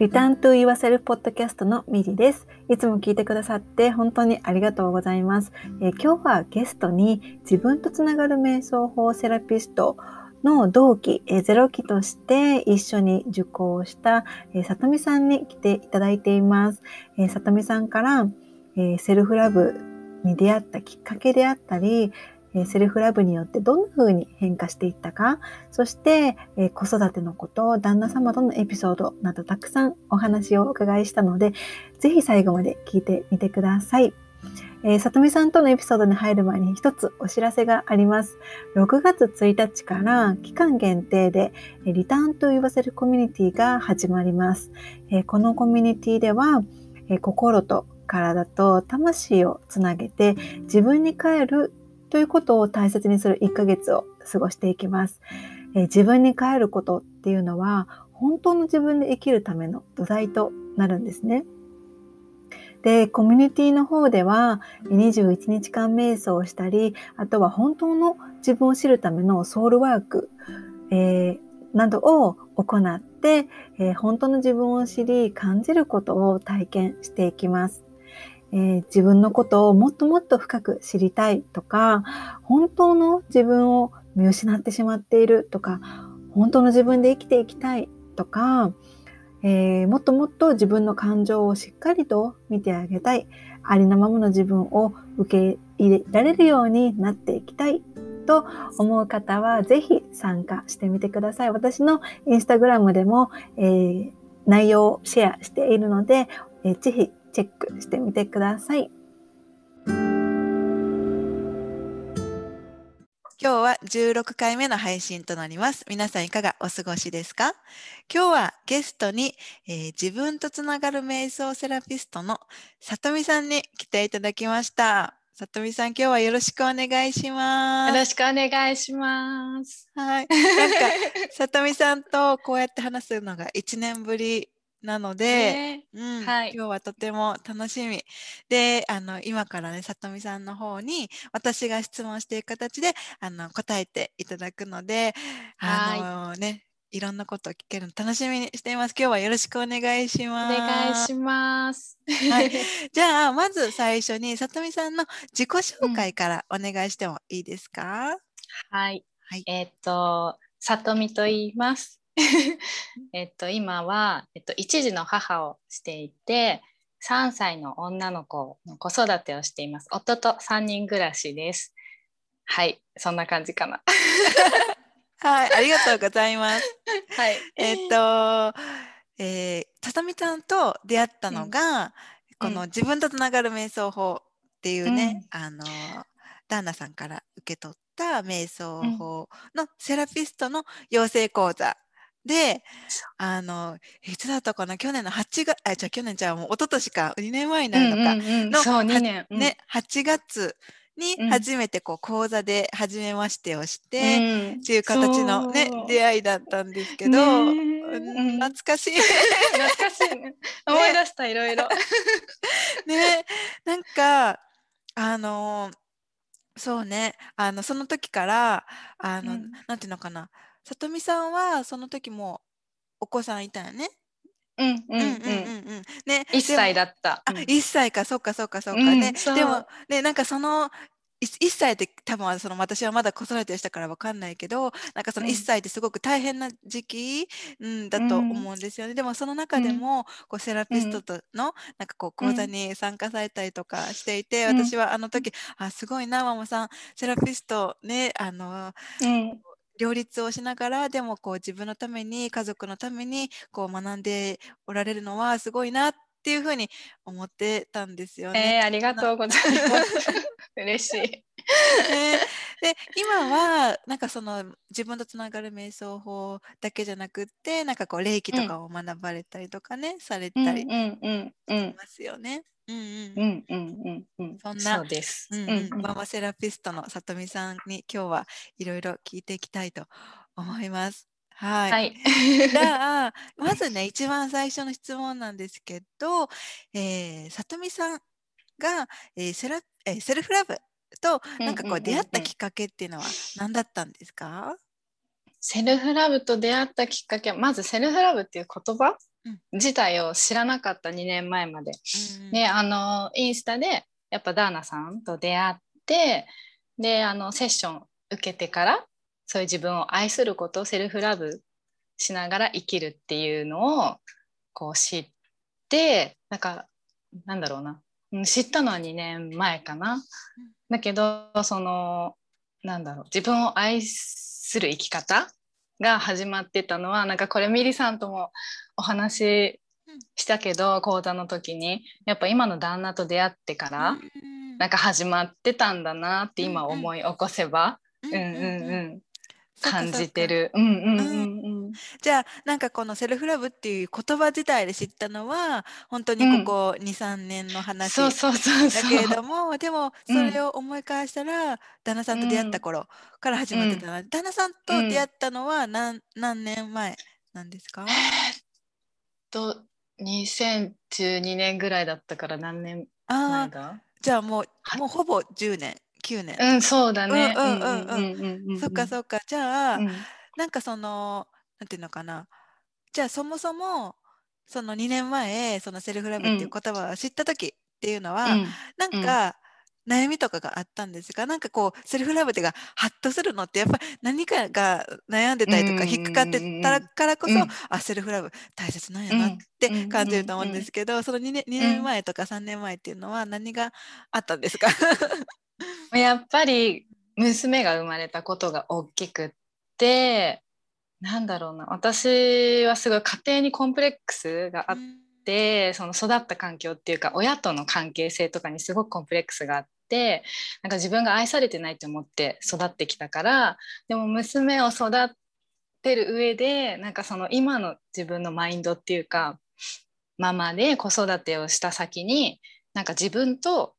リターントゥー Yourself ポッドキャストのミリです。いつも聞いてくださって本当にありがとうございます。え今日はゲストに自分とつながる瞑想法セラピストの同期、えゼロ期として一緒に受講した、えー、さとみさんに来ていただいています。えーさとみさんから、えセルフラブに出会ったきっかけであったり、セルフラブによってどんな風に変化していったか、そして、子育てのこと、旦那様とのエピソードなどたくさんお話をお伺いしたので、ぜひ最後まで聞いてみてください。えー、さとみさんとのエピソードに入る前に一つお知らせがあります。6月1日から期間限定で、リターンと言わせるコミュニティが始まります。えーこのコミュニティでは、えー心と体と魂をつなげて自分に帰るということを大切にする1ヶ月を過ごしていきます。えー自分に帰ることっていうのは本当の自分で生きるための土台となるんですね。で、コミュニティの方では21日間瞑想をしたり、あとは本当の自分を知るためのソウルワーク、えーなどを行って、えー本当の自分を知り、感じることを体験していきます。えー自分のことをもっともっと深く知りたいとか、本当の自分を見失ってしまっているとか、本当の自分で生きていきたいとか、えーもっともっと自分の感情をしっかりと見てあげたい。ありのままの自分を受け入れられるようになっていきたいと思う方はぜひ参加してみてください。私のインスタグラムでも、えー内容をシェアしているので、えーぜひチェックしてみてください。今日は16回目の配信となります。皆さんいかがお過ごしですか？今日はゲストに、えー自分とつながる瞑想セラピストのさとみさんに来ていただきました。さとみさん、今日はよろしくお願いします。よろしくお願いします。はい。なんか、さとみさんとこうやって話すのが1年ぶりなので、ねうん、はい今日はとても楽しみ。で、あの、今からね、さとみさんの方に、私が質問していく形で、あの、答えていただくので、あのね、いろんなことを聞けるの楽しみにしています。今日はよろしくお願いしおます。願いします。はい じゃあ、まず最初に、さとみさんの自己紹介からお願いしてもいいですか、はい。はいえっ、と、さとみと言います。えっと、今は、えっと、一児の母をしていて、3歳の女の子の子育てをしています。夫と3人暮らしです。はい、そんな感じかな。はい、ありがとうございます。はい。えっと、えー、さとみさんと出会ったのが、この自分とつながる瞑想法っていうね、あの旦那さんから受け取った瞑想法のセラピストの養成講座で、あのいつだったかな去年の8月あじゃあ去年じゃあもう一昨年か2年前になるのか、うんうんうん。のそう、は2年。うん。ね、8月にうん。初めてこう講座で初めましてをしうて、ん。っていう形のね出会いだったんですけど、ね懐かしい。懐かしい。ね。思い出した、いろいろ。ね。なんかあのそうね。あのその時からあの、うん。なんていうのかなさとみさんはその時もお子さんいたよね。うんうんうん。うんうんうんね1歳だだった。あ、うん1歳か、そっかそっかそっかうんね。そうでも、ね、なんかその、い1歳って多分その私はまだ子育てをしたからわかんないけど、なんかそのうん1歳ってすごく大変な時期、うん、だとうん思うんですよね。でもその中でも、こうセラピストとの、なんかこう講座に参加されたりとかしていて、うん私はあの時、あ、すごいな、ママさん、セラピストね、あの、うん両立をしながらでもこう自分のために家族のためにこう学んでおられるのはすごいなっていうふうに思ってたんですよね。えー、ありがとうございます。嬉しい。ねで今はなんかその自分とつながる瞑想法だけじゃなくってなんかこう霊気とかを学ばれたりとかね、されうんたりしますよね。うんうんうんうんうんうん。そんなそうです。うんうんママセラピストのさとみさんに今日はいろいろ聞いていきたいと思います。はいはい。じゃあ、まずね、一番最初の質問なんですけど、えー、さとみさんが、えーセラえーセルフラブとなんかこう出会ったきっかけっていうのは何だったんですか、セルフラブと出会ったきっかけはまずセルフラブっていう言葉自体を知らなかった2年前まで。うんであのインスタでやっぱダーナさんと出会ってであのセッション受けてからそういう自分を愛することセルフラブしながら生きるっていうのをこう知ってなんかなんだろうな。うん知ったのは2年前かな。だけどそのなんだろう。自分を愛する生き方が始まってたのはなんかこれミリさんともお話ししたけど講座の時にやっぱ今の旦那と出会ってから、うんなんか始まってたんだなって今うんうん。思い起こせば、うんうんうん。感じてる。うんうんうんうん。じゃあなんかこのセルフラブっていう言葉自体で知ったのは本当にここ23年の話そうそうそうだ。けれどもでもそれを思い返したら、旦那さんと出会った頃から始まってたな、旦那さんと出会ったのは何,、何年前なんですか？と2012年ぐらいだったから何年前だ？じゃあもうはいもうほぼ10年9年、うん。そうだね。うんうんうんうん。うんそっかそっか。じゃあ、うん。なんかそのなんていうのかな。じゃあそもそもその2年前そのセルフラブっていう言葉を知った時っていうのは、うん。なんか悩みとかがあったんですがなんかこうセルフラブってがハッとするのってやっぱり何かが悩んでたりとかうん引っかかってたからこそ、うん。あセルフラブ大切なんやなって感じると思うんですけど、その2年 ,2 年前とか3年前っていうのは何があったんですか？やっぱり娘が生まれたことが大きくってなんだろうな。私はすごい家庭にコンプレックスがあって、その育った環境っていうか親との関係性とかにすごくコンプレックスがあってなんか自分が愛されてないと思って育ってきたからでも娘を育てる上でなんかその今の自分のマインドっていうかママで子育てをした先になんか自分と、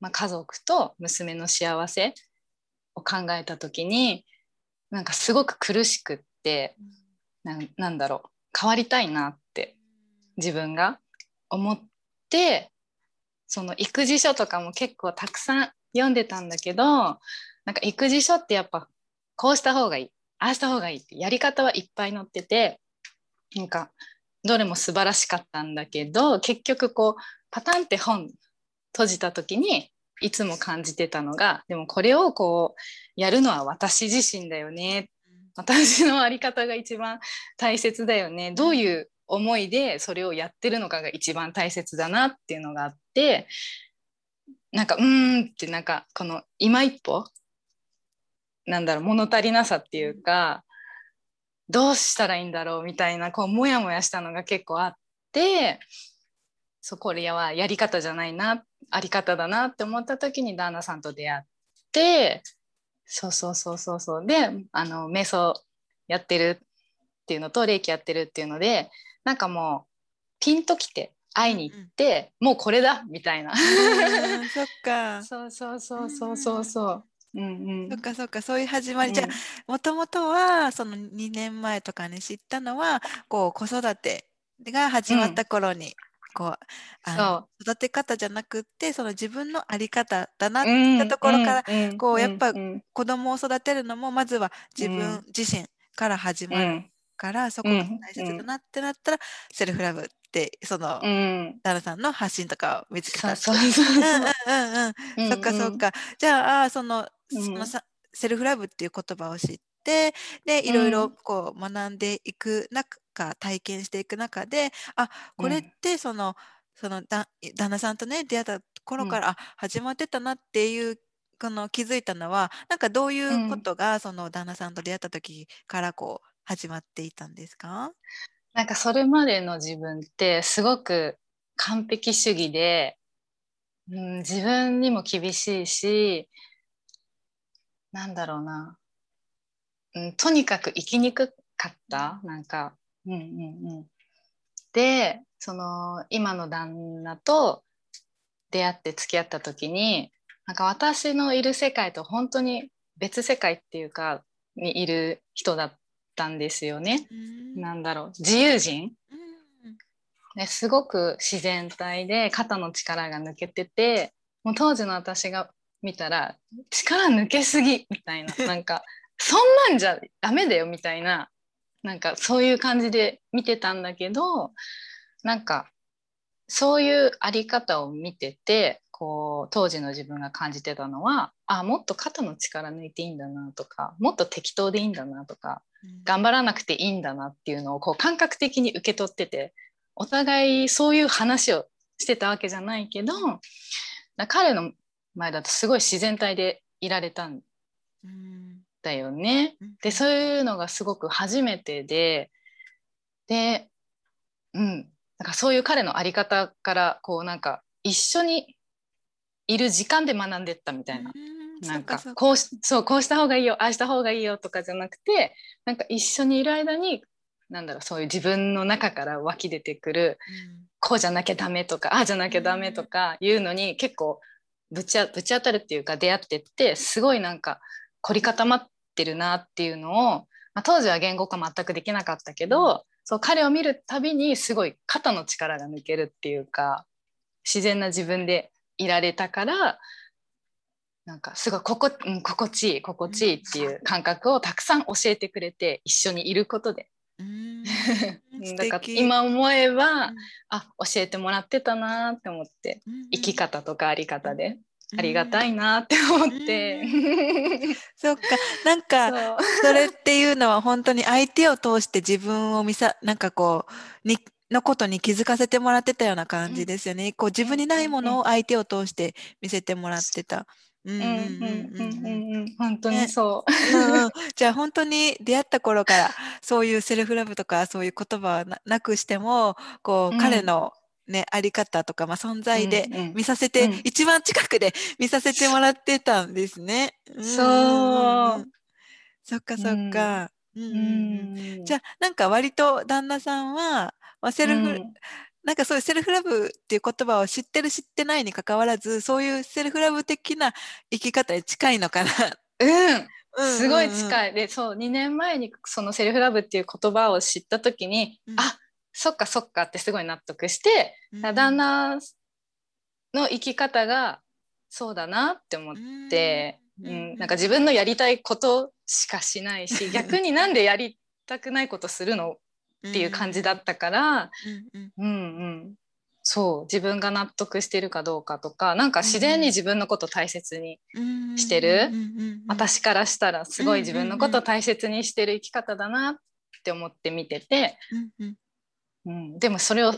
まあ、家族と娘の幸せを考えた時になんかすごく苦しくってななんだろう変わりたいなって自分が思ってその育児書とかも結構たくさん読んでたんだけどなんか育児書ってやっぱこうした方がいいああした方がいいってやり方はいっぱい載っててなんかどれも素晴らしかったんだけど結局こうパタンって本閉じた時にいつも感じてたのがでもこれをこうやるのは私自身だよね。私の在り方が一番大切だよね。どういう思いでそれをやってるのかが一番大切だなっていうのがあってなんかうんってなんかこの今一歩なんだろう物足りなさっていうかどうしたらいいんだろうみたいなこうモヤモヤしたのが結構あってそこれはやり方じゃないなあり方だなって思った時に旦那さんと出会ってそうそうそうそうそう。であの瞑想やってるっていうのと霊気やってるっていうのでなんかもうピンときて会いに行って、もうこれだみたいな。うんそっか。そうそうそうそうそう。そううんうん。そっかそっかそういう始まり、じゃあもともとはその2年前とかに知ったのはこう子育てが始まった頃に、こうあの育て方じゃなくってその自分の在り方だなっていったところから、こうやっぱ子供を育てるのもまずは自分自身から始まるから、そこが大切だなってなったら、セルフラブってその、旦那さんの発信とかを見つけた。そうそうそうう。んうんうんうん。そっかそっか。じゃあそのそのさ、セルフラブっていう言葉を知ってでいろいろこう学んでいく中体験していく中であこれってその,、そのだ旦那さんとね出会った頃から、あ始まってたなっていうこの気づいたのはなん。かどういうことが、その旦那さんと出会った時からこう始まっていたんですか？なんかそれまでの自分ってすごく完璧主義で、うん、自分にも厳しいしなんだろうな、うん、とにかく生きにくかった？なんか、うんうんうん、でその今の旦那と出会って付き合った時になんか私のいる世界と本当に別世界っていうかにいる人だったんですよね。なんだろう。自由人、ね、すごく自然体で肩の力が抜けててもう当時の私が見たら力抜けすぎみたいな。なんかそんなんじゃダメだよみたいな。なんかそういう感じで見てたんだけどなんかそういうあり方を見ててこう当時の自分が感じてたのはあもっと肩の力抜いていいんだなとかもっと適当でいいんだなとか、頑張らなくていいんだなっていうのをこう感覚的に受け取っててお互いそういう話をしてたわけじゃないけど彼の前だとすごい自然体でいられたんだよね。でそういうのがすごく初めてででうんなんかそういう彼の在り方からこうなんか一緒にいる時間で学んでったみたいな。なんかこうしそうこうした方がいいよああした方がいいよとかじゃなくてなんか一緒にいる間になんだろうそういう自分の中から湧き出てくる、うん、こうじゃなきゃダメとかああじゃなきゃダメとかいうのに結構ぶちぶち当たるっていうか出会ってってすごいなんか凝り固まってるなっていうのを、まあ、当時は言語化全くできなかったけど、そう彼を見るたびにすごい肩の力が抜けるっていうか自然な自分でいられたからなんかすごい心,、うん、心地いい心地いいっていう感覚をたくさん教えてくれて一緒にいることで。だから今思えば、うん、あ教えてもらってたなって思って、うん、生き方とかあり方で、ありがたいなって思って、そっか。なんかそれっていうのは本当に相手を通して自分を見さなんかこうにのことに気づかせてもらってたような感じですよね。こう自分にないものを相手を通して見せてもらってた。本当にそう、うんうん、じゃあ本当に出会った頃からそういうセルフラブとかそういう言葉はなくしてもこう、うん、彼のねあり方とか、まあ、存在で見させて、うん。うん、一番近くで見させてもらってたんですね。う。ん、そう、そっかそっか。うん、じゃあなんか割と旦那さんはまあ、セルフ、うん、なんかそういうセルフラブっていう言葉を知ってる知ってないにかかわらずそういうセルフラブ的な生き方に近いのかな。うん。すごい近い。で、そう、2年前にそのセルフラブっていう言葉を知った時に、うん、あそっかそっかってすごい納得して、うん、旦那の生き方がそうだなって思って、うん、うん、なんか自分のやりたいことしかしないし、逆になんでやりたくないことするのっていう感じだったから、うんうん、そう自分が納得してるかどうかとかなんか自然に自分のこと大切にしてる、私からしたらすごい自分のこと大切にしてる生き方だなって思って見てて、うん、でもそれを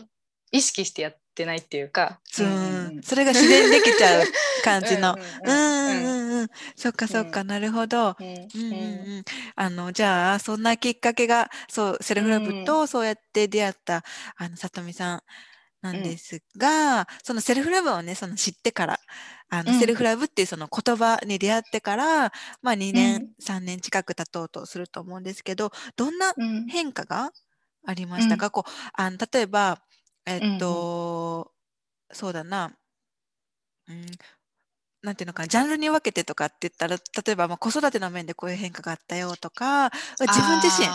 意識してやってないっていうか、う。ん、それが自然できちゃう感じの。うん、そっかそっか、なるほど。うん。うん。あのじゃあそんなきっかけがそうセルフラブとそうやって出会ったあの里見さんなんですが、うん、そのセルフラブをねその知ってからあの、うん、セルフラブっていうその言葉に出会ってから、まあ、2年、うん、3年近く経とうとすると思うんですけどどんな変化がありましたか、こうあの例えばえっと、そうだな、うん、なんていうのかな、ジャンルに分けてとかって言ったら、例えばまあ子育ての面でこういう変化があったよとか、自分自身、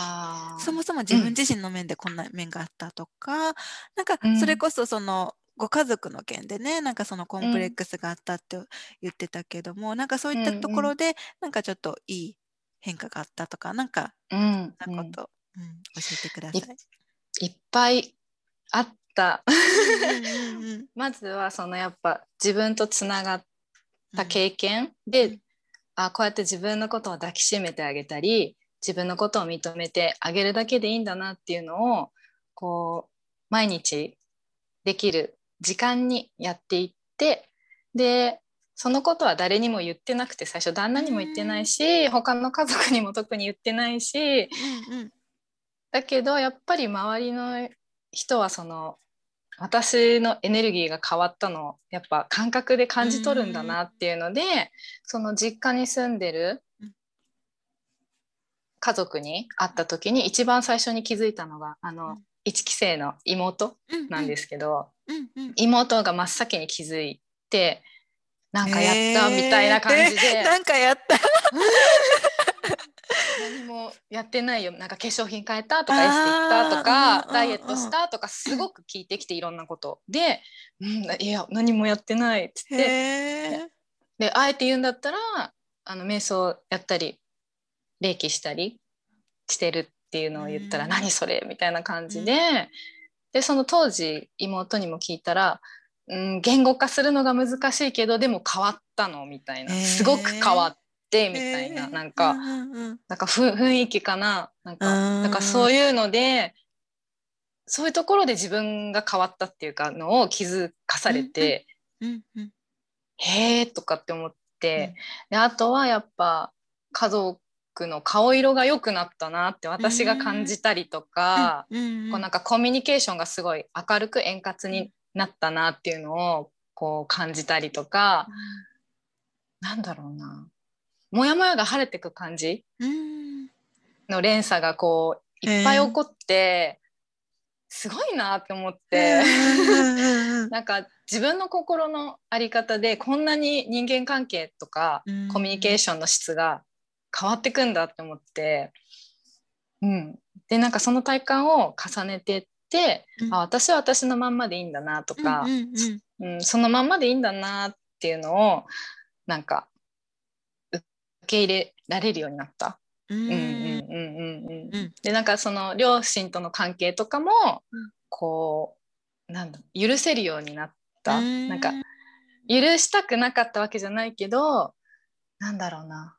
そもそも自分自身の面でこんな面があったとか、なんかそれこそその、ご家族の件でね、なんかそのコンプレックスがあったって言ってたけども、なんかそういったところで、なんかちょっといい変化があったとか、なんか、そんなこと、うん、教えてください。いっぱいあった。まずはそのやっぱ自分とつながった経験。で、うん、あこうやって自分のことを抱きしめてあげたり自分のことを認めてあげるだけでいいんだなっていうのをこう毎日できる時間にやっていってでそのことは誰にも言ってなくて最初旦那にも言ってないし他の家族にも特に言ってないし、うんうん、だけどやっぱり周りの人はその私のエネルギーが変わったのをやっぱ感覚で感じ取るんだなっていうので、その実家に住んでる家族に会った時に一番最初に気づいたのがあの、1期生の妹なんですけど、妹が真っ先に気づいてなんかやったみたいな感じで。なんかやった 何もやってないよ。なんか化粧品変えたとかエステ行ったとかダイエットしたとかすごく聞いてきていろんなこと。で、うん、いや何もやってないっつって。であえて言うんだったらあの瞑想やったり霊気したりしてるっていうのを言ったら「うん。何それ?」みたいな感じで、でその当時妹にも聞いたら、うん、言語化するのが難しいけどでも変わったのみたいな。すごく変わってみたいな、えー。なんか、うんうんうん。なんかふ雰囲気かな。なんかうんなんかそういうのでそういうところで自分が変わったっていうかのを気づかされて、うんうん。へえとかって思って、であとはやっぱ家族の顔色が良くなったなって私が感じたりとか、うんうんこうなんかコミュニケーションがすごい明るく円滑になったなっていうのをこう感じたりとか、なんだろうなモヤモヤが晴れてく感じうん。の連鎖がこういっぱい起こって、すごいなって思って。なんか自分の心の在り方でこんなに人間関係とかうんコミュニケーションの質が変わってくんだって思って、うん、でなんかその体感を重ねてって、うん。あ私は私のまんまでいいんだなとかうん、うんうん。そのまんまでいいんだなっていうのをなんか受け入れられるようになった。うん。うんうんうんうんうん。うんでなんかその両親との関係とかも、うん。こうなんだ許せるようになった、うん。なんか許したくなかったわけじゃないけどなんだろうな。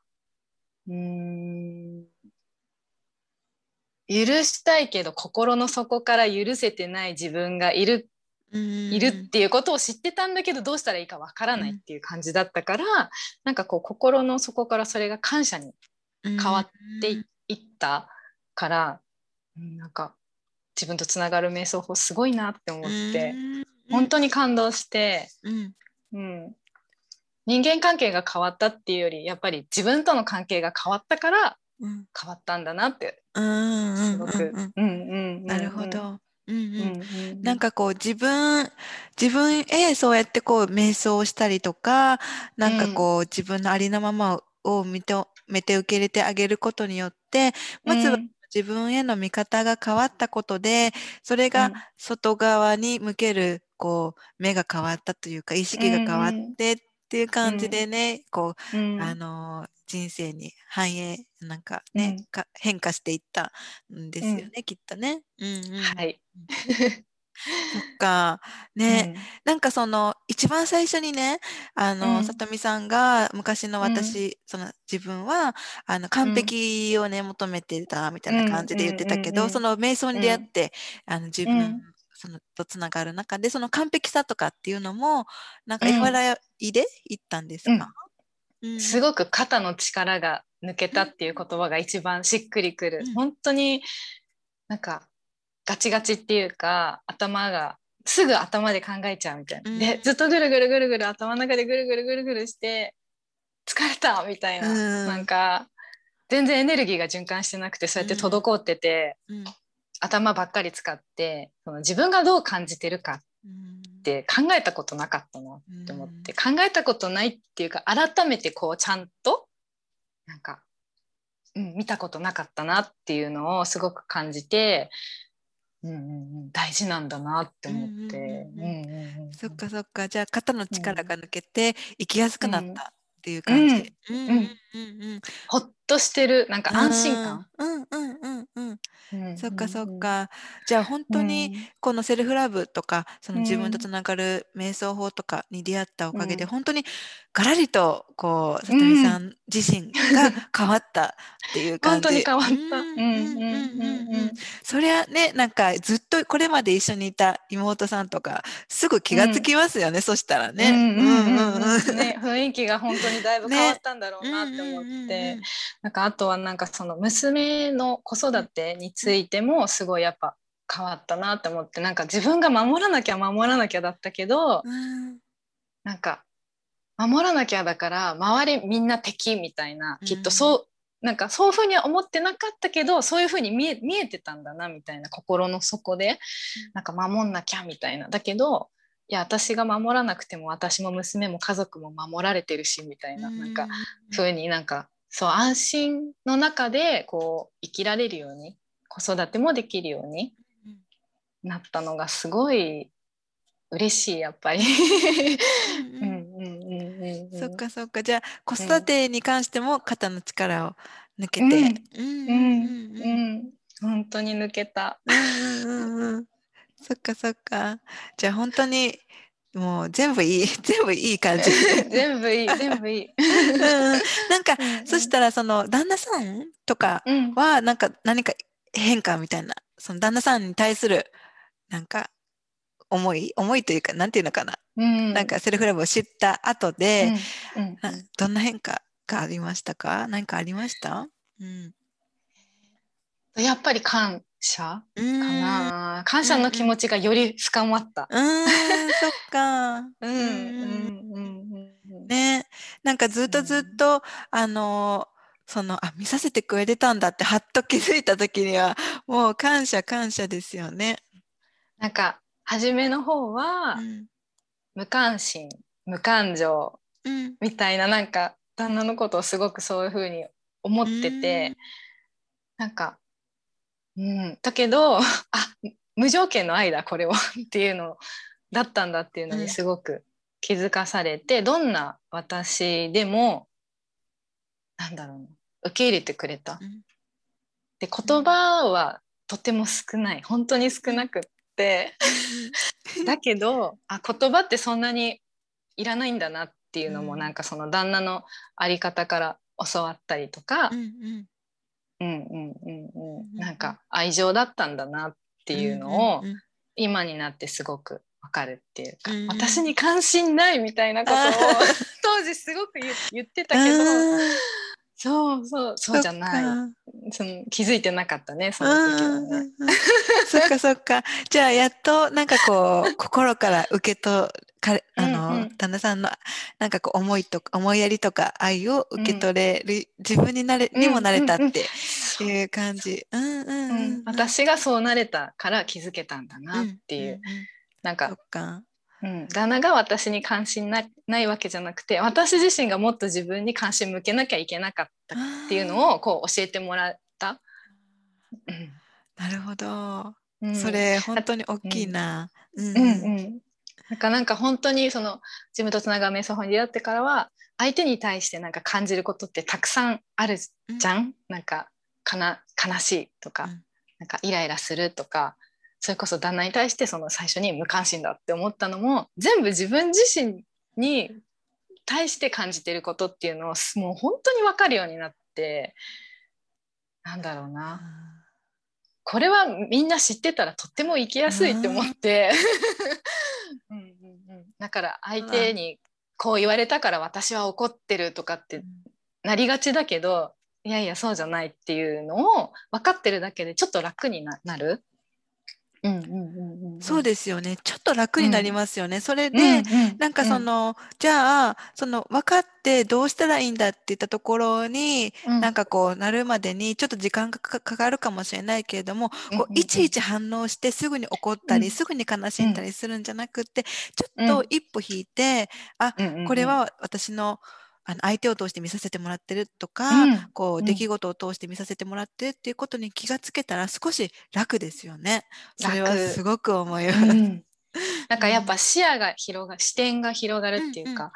うーん。許したいけど心の底から許せてない自分がいるいるっていうことを知ってたんだけどどうしたらいいかわからないっていう感じだったから、なんかこう心の底からそれが感謝に変変わっていいったから、うんなんか自分とつながる瞑想法すごいなって思って、本当に感動して、うん。うん、人間関係が変わったっていうよりやっぱり自分との関係が変わったからうん。変わったんだなってうん。すごく。うんうんうんうん。なるほど。うんううんなんかこう自分自分へそうやってこう瞑想をしたりとかなんかこう自分のありのままを認めて受け入れてあげることによってまずはうん。自分への見方が変わったことでそれが外側に向けるこう目が変わったというか意識が変わってっていう感じでねこううん。あの人生に反映なんかね、うん。か変化していったんですよね、きっとね。うんうん、はい。そっか ね、なんかその一番最初にねあの、うん。さとみさんが昔の私、その自分はあの完璧をね、求めてたみたいな感じで言ってたけど、うんうんうん。うんその瞑想に出会って、あの自分、とつながる中でその完璧さとかっていうのもなんかうん。和らいでいったんですか、うん。すごく肩の力が抜けたっていう言葉が一番しっくりくる、うん。本当になんかガチガチっていうか頭がすぐ頭で考えちゃうみたいな、うん。でずっとぐるぐるぐるぐる頭の中でぐるぐるぐるぐるして疲れたみたいな、うん。なんか全然エネルギーが循環してなくてそうやって滞ってて、うん頭ばっかり使ってその自分がどう感じてるかっうん。て考えたことなかったなって思って、考えたことないっていうか改めてこうちゃんとなんか、うん、見たことなかったなっていうのをすごく感じて、うんうんうん、大事なんだなって思って。うんうんうんうん。うんうんうんそっかそっか。じゃあ肩の力が抜けて生きやすくなったっていう感じ。うんうんうんうん。ほっとしてるなんか安心感？うんうんうんうんそっかそっ。か。じゃあ本当にこのセルフラブとかその自分とつながる瞑想法とかに出会ったおかげでうん本当にガラリとこうさとみさん自身が変わったっていう感じ。本当に変わった。ううんんうんうんうんうんそりゃねなんかずっとこれまで一緒にいた妹さんとかすぐ気がつきますよね、そしたらね。うんうんうんうんうんうんね雰囲気が本当にだいぶ変わったんだろうなって思うんうんうんうんって。なんかあとはなんかその娘の子育てについてもすごいやっぱ変わったなって思ってなんか自分が守らなきゃ守らなきゃだったけどうんなんか守らなきゃだから周りみんな敵みたいなうん。きっとそうなんかそういうふうには思ってなかったけどそういうふうに見え見えてたんだなみたいな心の底で。なんか守んなきゃみたいな。だけどいや私が守らなくても私も娘も家族も守られてるしみたいななんか風になんかそう安心の中でこう生きられるように子育てもできるようになったのがすごい嬉しいやっぱり。うん そっかそっかじゃあ子育てに関しても肩の力を抜けて。うんうんうんんん、本当に抜けた。うんうんうんうん。そっかそっか。じゃあ本当にもう全部いい 全部いい感じ。全部いい全部いい。うんうんなんか、うんうんそしたらその旦那さんとかうんはなんか何か変化みたいなその旦那さんに対するなんか思い思いというかなんていうのかな、うん。なんかセルフラブを知った後で、うん。うん。などんな変化がありましたか？何かありました？うん。やっぱり感謝かな。感謝の気持ちがより深まった。うーんそっか。うん。うん。うん。うん。ね。なんかずっとずっと、あのそのあ見させてくれてたんだってはっと気づいた時にはもう感謝感謝ですよね。なんか初めの方はうん。無関心無感情うん。みたいななんか旦那のことをすごくそういうふうに思ってて、なんかうん。だけどあ無条件の愛だこれはっていうのだったんだっていうのにすごく気づかされて、どんな私でもなんだろうな受け入れてくれた。うん。で言葉はとても少ない。本当に少なくって だけどあ言葉ってそんなにいらないんだなっていうのも、うん。なんかその旦那のあり方から教わったりとか、うんうん。うんうんうんうん。うんなんか愛情だったんだなっていうのを、うんうん今になってすごくわかるっていうか、うん私に関心ないみたいなことを 当時すごく言言ってたけど、そうそうそうじゃないい。その気づいてなかったねその時はね。うんうんうんそっかそっか。じゃあやっとなんかこう 心から受け取かあの、うんうん旦那さんのなんかこう思いとか思いやりとか愛を受け取れる、自分になれにもなれたっうんうんうんていう感じ。うんうんうんううんん、私がそうなれたから気づけたんだなっていう、んんんなんかそっ、か。うん、旦那が私に関心なないわけじゃなくて私自身がもっと自分に関心向けなきゃいけなかったっていうのをこう教えてもらった。なるほど。うん。それ本当に大きいな。うん。うんうん、なんかなんか本当にその自分とつながる瞑想法に出会ってからは相手に対してなんか感じることってたくさんあるじゃん、なんかかな悲しいとか、うん。なんかイライラするとかそれこそ旦那に対してその最初に無関心だって思ったのも全部自分自身に対して感じてることっていうのをもう本当に分かるようになってなんだろうな。これはみんな知ってたらとっても生きやすいって思って。うんうんうん。だから相手にこう言われたから私は怒ってるとかってなりがちだけどいやいやそうじゃないっていうのを分かってるだけでちょっと楽にななる。うんうんうんうん、そうですよね。ちょっと楽になりますよね。それで、うんうんなんかその、じゃあその分かってどうしたらいいんだって言ったところに、うん。なんかこうなるまでにちょっと時間がかかかるかもしれないけれども、うんこういちいち反応してすぐに怒ったり、うん。すぐに悲しんだりするんじゃなくって、ちょっとうん。一歩引いて、あうんうんうん。これは私のあの相手を通して見させてもらってるとか、うん。こううん。出来事を通して見させてもらってるっていうことに気がつけたら少し楽ですよね。それは楽。すごく思います。うん。なんかやっぱ視野が広が視点が広がるっていうか、うんう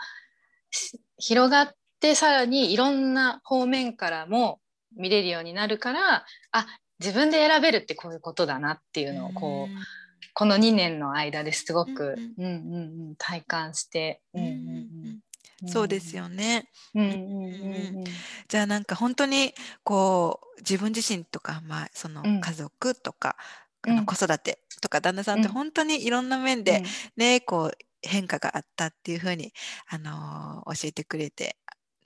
し広がってさらにいろんな方面からも見れるようになるからあ自分で選べるってこういうことだなっていうのをこう、この2年の間ですごく、うんうん。うんうん、体感して、うんうんうんそうです。よね。うん。うんうんじゃあなんか本当にこう自分自身とか、まあ、そのうん。家族とか、うん。あの子育てとか旦那さんってうん本当にいろんな面うん。でね、こう変化があったっていうふうに、あのー教えてくれて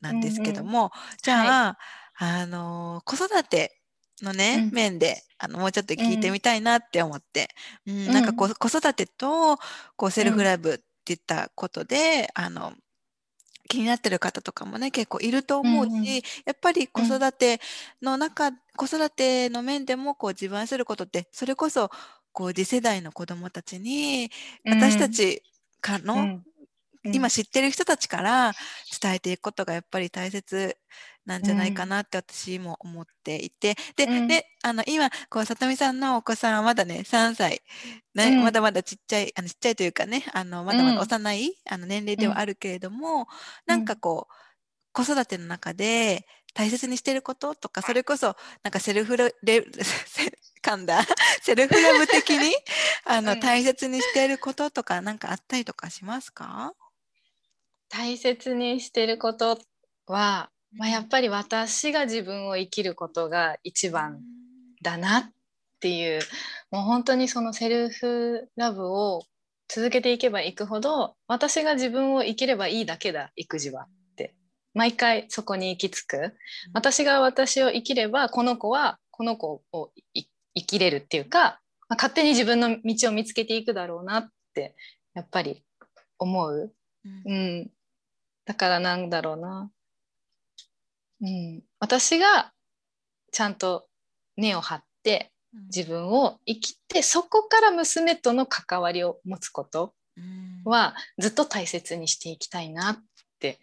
なんですけども、じゃあ、あのー子育てのね、うん。面であのもうちょっと聞いてみたいなって思って、うんうんなん。かこう子育てとこうセルフラブっていったことで、あの気になってる方とかもね結構いると思うし、うんうん。やっぱり子育ての中、子育ての面でもこう自分することってそれこそこう次世代の子どもたちに私たちかの、うん。今知ってる人たちから伝えていくことがやっぱり大切なんじゃないかなって私も思っていて、で、うん。であの今こう里見さんのお子さんはまだね3歳、ねうん。まだまだちっちゃいあのちっちゃいというかねあのまだまうん。だ幼い、あの年齢ではあるけれども、なんかこう子育ての中で大切にしてることとかそれこそなんかセルフレレ 噛んだ。セルフラブ的に あの、うん。大切にしてることとかなんかあったりとかしますか？大切にしてることは、まあ、やっぱり私が自分を生きることが一番だなっていうもう本当にそのセルフラブを続けていけばいくほど私が自分を生きればいいだけだ育児はって。毎回そこに行き着く。私が私を生きればこの子はこの子をい生きれるっていうか、まあ勝手に自分の道を見つけていくだろうなってやっぱり思う。うん。うん、だからなんだろうな、うん、私がちゃんと根を張って自分を生きてそこから娘との関わりを持つことうん。はずっと大切にしていきたいなって、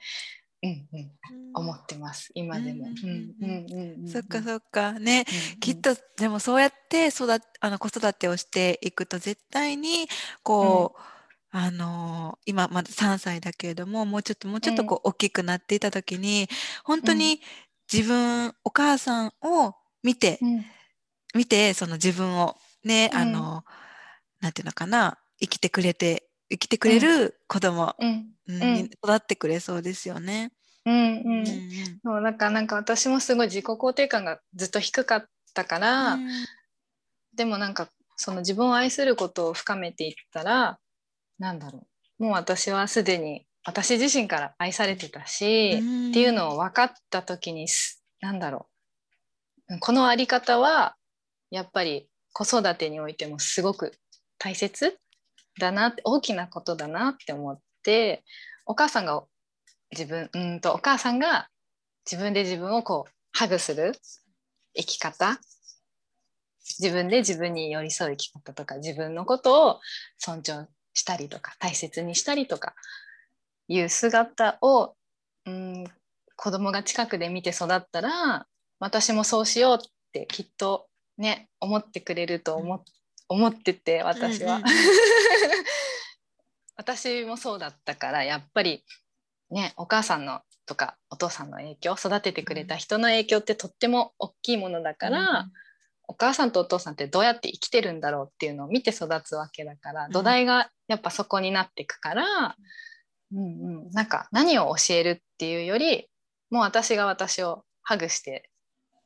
うんうん、うん思ってます今でも。うんうんうんうん。うんそっかそっか。ね。うんきっとでもそうやって育っあの子育てをしていくと絶対にこう、あのー今まだ3歳だけれどももうちょっともうちょっとこう大きくなっていた時に本当に自分お母さんを見てうん。見てその自分をね、うん。あのなんていうのかな生きてくれて生きてくれる子供、うん。うんうん。に育ってくれそうですよね。うんううんん。そうだからなんか私もすごい自己肯定感がずっと低かったから、うん。でもなんかその自分を愛することを深めていったらなんだろう。もう私はすでに私自身から愛されてたし、うん。っていうのを分かった時にすなんだろう。このあり方はやっぱり子育てにおいてもすごく大切だなって大きなことだなって思ってお母さんが自分うんとお母さんが自分で自分をこうハグする生き方。自分で自分に寄り添う生き方とか自分のことを尊重したりとか大切にしたりとかいう姿を、うん、子供が近くで見て育ったら私もそうしようってきっとね思ってくれると思,、っ思ってて私は。うんうんうん。私もそうだったからやっぱりねお母さんのとかお父さんの影響育ててくれた人の影響ってとっても大きいものだから、お母さんとお父さんってどうやって生きてるんだろうっていうのを見て育つわけだから、ん。土台がやっぱそこになっていくから、うんうん、なんか何を教えるっていうよりもう私が私をハグして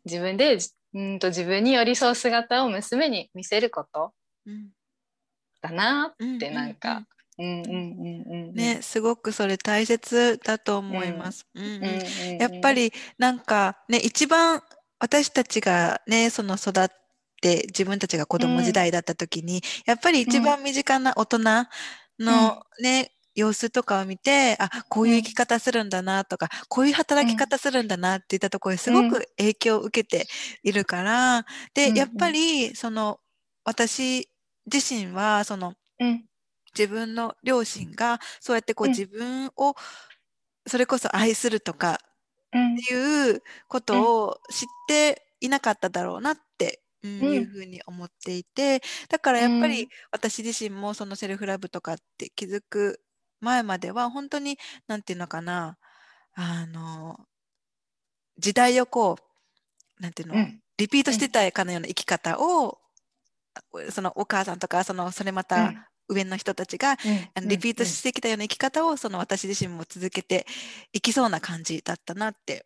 自分でうんと自分に寄り添う姿を娘に見せることうん。だなうんってなんか。うんうんうんうんね、すごくそれ大切だと思います。やっぱりなんかね一番私たちがねその育って自分たちが子供時代だった時に、やっぱり一番身近な大人のね、様子とかを見てあこういう生き方するんだなとか、こういう働き方するんだなっていったところにすごく影響を受けているから、で、うんやっぱりその私自身はそのうん。自分の両親がそうやってこううん。自分をそれこそ愛するとかうんっていうことを知っていなかっただろうなって、うんうん。いうふうに思っていてだからやっぱうん。り私自身もそのセルフラブとかって気づく前までは本当に何て言うのかなあの時代をこうなんていうの、うん。リピートしてたかのような生き方を、そのお母さんとかそのそれまた上の人たちがあのリピートしてきたような生き方をその私自身も続けていきそうな感じだったなって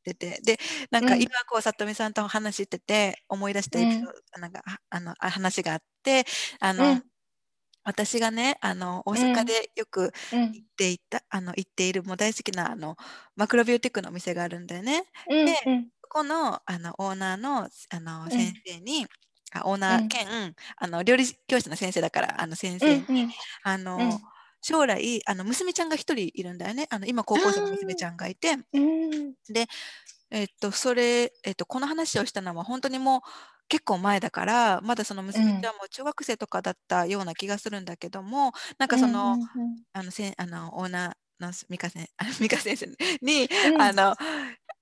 っててでなんかうん。今こう里見さんと話してて思い出したエピソード、なんかああのあ話があってあの、うん。私がねあの大阪でよくうん。行っていた、あの行っているもう大好きなあのマクロビューティックのお店があるんだよね。うんでうん。そこのあのオーナーのあのん。先生に、あオーナー兼、あの料理教室の先生だからあの先う生に、ん。あの、うん。将来あの娘ちゃんが一人いるんだよね。あの今高校生の娘ちゃんがいて。うん。えっとそれ、えっと、この話をしたのは本当にもう結構前だからまだその娘ちゃんも中学生とかだったような気がするんだけども、なんかその,、うんあのせんあのオーナーの美香先美香先生に、うん。あの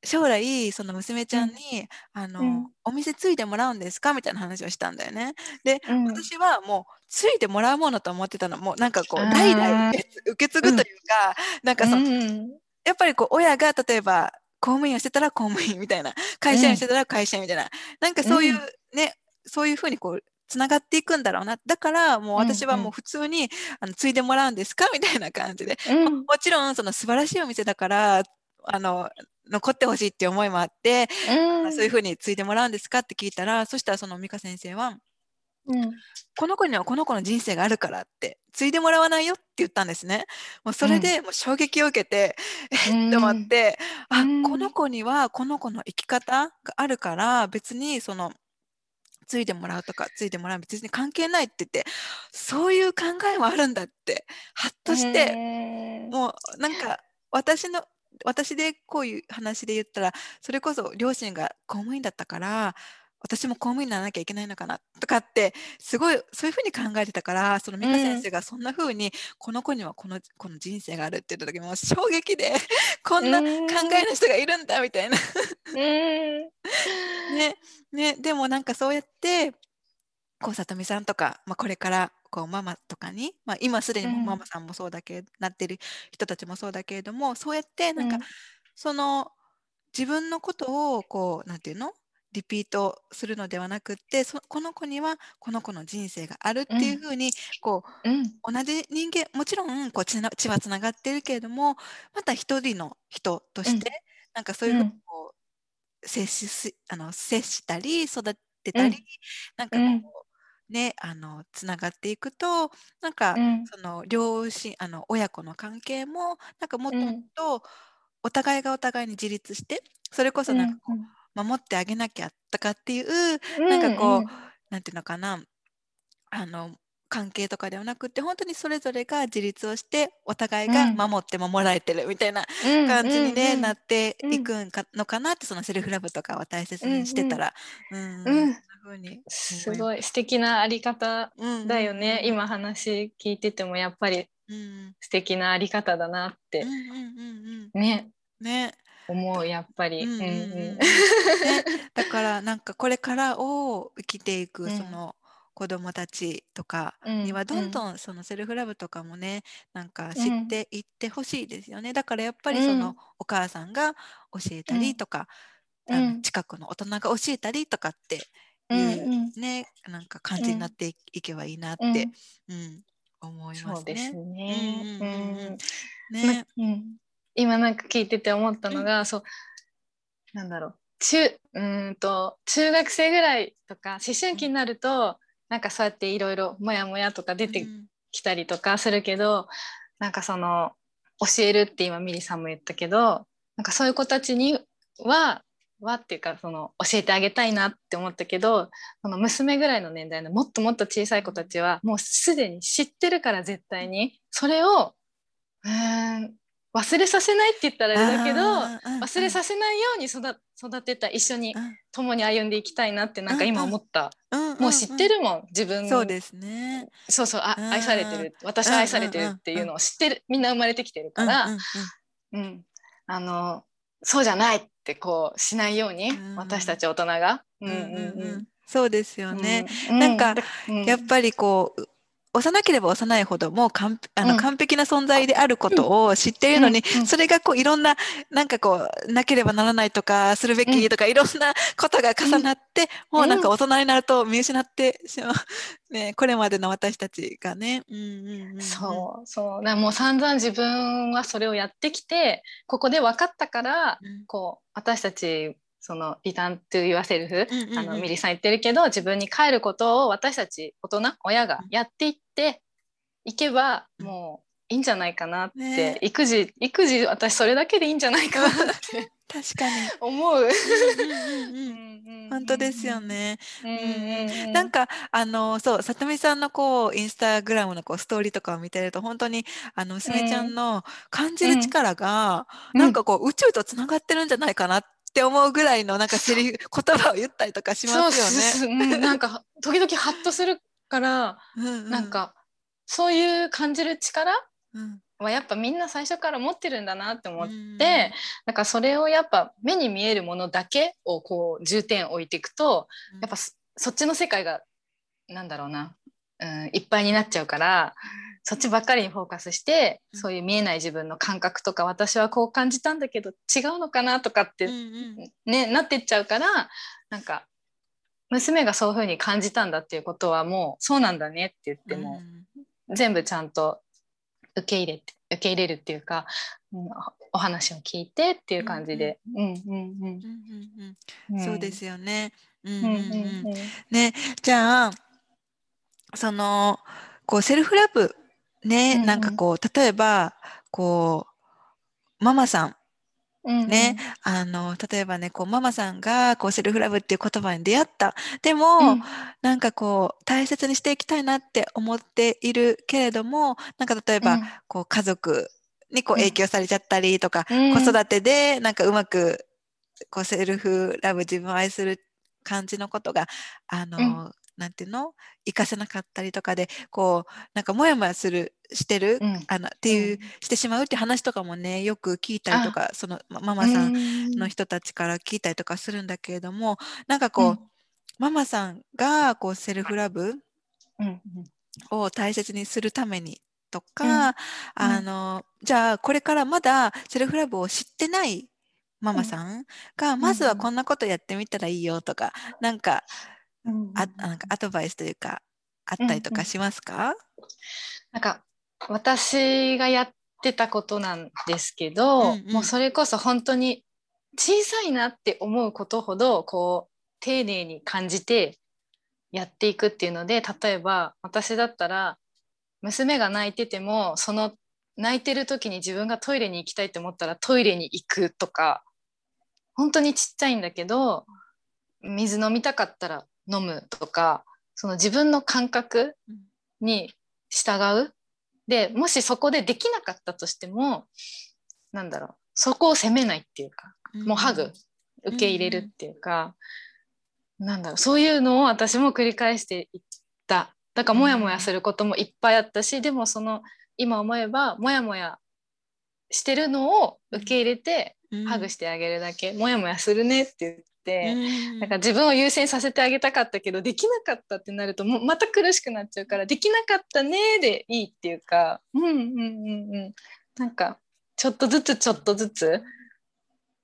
将来その娘ちゃんに、あのうん。お店継いでもらうんですかみたいな話をしたんだよね。で、うん。私はもう継いでもらうものと思ってたの。もうなんかこう代々受け継ぐというか、なんかその、うん。やっぱりこう親が例えば公務員をしてたら公務員みたいな会社員をしてたら会社員みたいな、うん、なんかそういうね、そういうふうにこうつながっていくんだろうな。だからもう私はもう普通に、うんうん、あの継いでもらうんですかみたいな感じで、うん、もちろんその素晴らしいお店だからあの残ってほしいっていう思いもあって、うん、そういうふうに継いでもらうんですかって聞いたらそしたらその美香先生は、うん、この子にはこの子の人生があるからって継いでもらわないよって言ったんですね。もうそれでもう衝撃を受けて、うん、えっと待って、あこの子にはこの子の生き方があるから別にそのついてもらうとかついてもらう別に関係ないって言ってそういう考えもあるんだってハッとしてもうなんか私の私でこういう話で言ったらそれこそ両親が公務員だったから私も公務員にならなきゃいけないのかなとかってすごいそういうふうに考えてたからその美香先生がそんなふうに、この子にはこのこの人生があるって言った時も衝撃で こんな考えの人がいるんだみたいな。ねね、でもなんかそうやってこう里美さんとか、まあ、これからこうママとかに、まあ、今すでにもママさんもそうだけ、なってる人たちもそうだけれどもそうやってなんか、その自分のことをこうなんていうのリピートするのではなくってそこの子にはこの子の人生があるっていうふうにこう、うん、同じ人間もちろんこう血血はつながってるけれどもまた一人の人として、うん、なんかそういうふうにこう、接しあの接したり育てたり、うん、なんかこう、ねあのつながっていくとなんか、その両親あの親子の関係もなんかもっともっとお互いがお互いに自立してそれこそなんかこう、守ってあげなきゃとかっていう、うんなんかこう、うん、なんていうのかなあの関係とかではなくて本当にそれぞれが自立をしてお互いが守って守られてるみたいな感じにね、うん、なっていくんかのかなってそのセルフラブとかを大切にしてたら、うん。うん。す。ごい素敵なあり方だよね、うん、今話聞いててもやっぱり素敵なあり方だなって、ね。ね。思うやっぱり。だからなんかこれからを生きていくその子どもたちとかにはどんどんそのセルフラブとかもねなんか知っていってほしいですよね。だからやっぱりそのお母さんが教えたりとか、あの近くの大人が教えたりとかっていうね、なんか感じになっていけばいいなって、うん思いますね。そうですね。ね、今なんか聞いてて思ったのが、うん、そうなんだろう。中うんと中学生ぐらいとか思春期になるとなんかそうやっていろいろモヤモヤとか出てきたりとかするけど、うん、なんかその教えるって今ミリさんも言ったけどなんかそういう子たちにははっていうかその教えてあげたいなって思ったけどその娘ぐらいの年代のもっともっと小さい子たちはもうすでに知ってるから絶対にそれをうん忘れさせないって言ったらあれだけど忘れさせないように育育てた一緒に共に歩んでいきたいなってなんか今思った、もう知ってるもん自分。そうですね。そうそうあ愛されてる私は愛されてるっていうのを知ってるみんな生まれてきてるから、うんあのそうじゃないってこうしないように、私たち大人が。そうですよね、なんか、やっぱりこう幼ければ幼いほどもう完あの、完璧な存在であることを知っているのに、それがこういろんななんかこうなければならないとかするべきとか、いろんなことが重なって、もうなんか大人になると見失ってしまう、ね、これまでの私たちがね。うんうんうん、そうそうだもう散々自分はそれをやってきてここで分かったから、こう私たちそのリターントゥーユアセルフ、あのミリさん言ってるけど自分に帰ることを私たち大人親がやっていっていけばもういいんじゃないかなって、ね、育児育児私それだけでいいんじゃないかなって 確かに。思う。本当ですよね。うんなんかあのそう里見さんのこうインスタグラムのこうストーリーとかを見てると本当にあの娘ちゃんの感じる力が、うん、なんかこう宇宙とつながってるんじゃないかなっって思うぐらいのなんかセリフ言葉を言ったりとかしますよね。なんか 時々ハッとするから、うんうん、なんかそういう感じる力はやっぱみんな最初から持ってるんだなって思って、うん、なんかそれをやっぱ目に見えるものだけをこう重点置いていくと、うん、やっぱそっちの世界がなんだろうな、うん、いっぱいになっちゃうからそっちばっかりにフォーカスして、うん。そういう見えない自分の感覚とか私はこう感じたんだけど違うのかなとかって、うんうん。ね、なってっちゃうからなんか娘がそういうふうに感じたんだっていうことはもうそうなんだねって言っても、全部ちゃんと受け入れて受け入れるっていうか、うんお話を聞いてっていう感じで。うんうんうん。うんうんうんそうですよね。うんうん。うんうんうん。ね、じゃあそのこうセルフラブね、うんうん。なんかこう例えばこうママさん。うんうん。ね、あの例えばねこうママさんがこうセルフラブっていう言葉に出会った。でも、うん。なんかこう大切にしていきたいなって思っているけれどもなんか例えば、うん。こう家族にこううん。影響されちゃったりとか、うん。子育てでなんかうまくこうセルフラブ自分を愛する感じのことがあの、うんなんていうの？活かせなかったりとかでこうなんかモヤモヤするしてる、うん。あのっていう、してしまうって話とかもねよく聞いたりとかそのまママさんの人たちから聞いたりとかするんだけれどもなんかこう、ママさんがこうセルフラブうんうん。を大切にするためにとか、うん。あのじゃあこれからまだセルフラブを知ってないママさんが、まずはこんなことやってみたらいいよとか、なんかうんあなんかアドバイスというかあったりとかしますか、なんか私がやってたことなんですけど、うんうん。もうそれこそ本当に小さいなって思うことほどこう丁寧に感じてやっていくっていうので例えば私だったら娘が泣いててもその泣いてる時に自分がトイレに行きたいって思ったらトイレに行くとか本当にちっちゃいんだけど水飲みたかったら飲むとかその自分の感覚に従う。でもしそこでできなかったとしてもなんだろうそこを責めないっていうかもうハグ受け入れるっていうか、なんだろうそういうのを私も繰り返していった。だからモヤモヤすることもいっぱいあったし、でもその今思えばモヤモヤしてるのを受け入れてハグしてあげるだけ、モヤモヤするねって言って、なんか自分を優先させてあげたかったけどできなかったってなるともうまた苦しくなっちゃうからできなかったねでいいっていうかうんうんうんうん。なんかちょっとずつちょっとずつ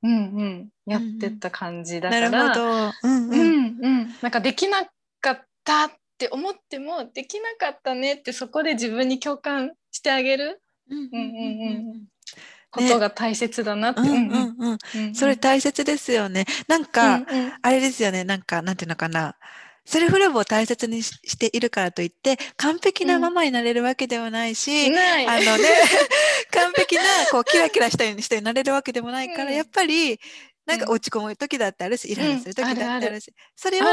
うんうんやってった感じだから、なうんうん。なんかできなかったって思ってもできなかったねってそこで自分に共感してあげる？うんうんうんうんことが大切だなって。うんうんうん。うんうん。うんそれ大切ですよね。なんか、うんうん。あれですよね、なんか、なんていうのかな。セルフラブを大切にししているからといって、完璧なママになれるわけではないし、ない。あのね、完璧な、こう、キラキラした人になれるわけでもないから、うん。やっぱり、なんかうん。落ち込む時だってあるし、イライラする時だってあるあるし、それを、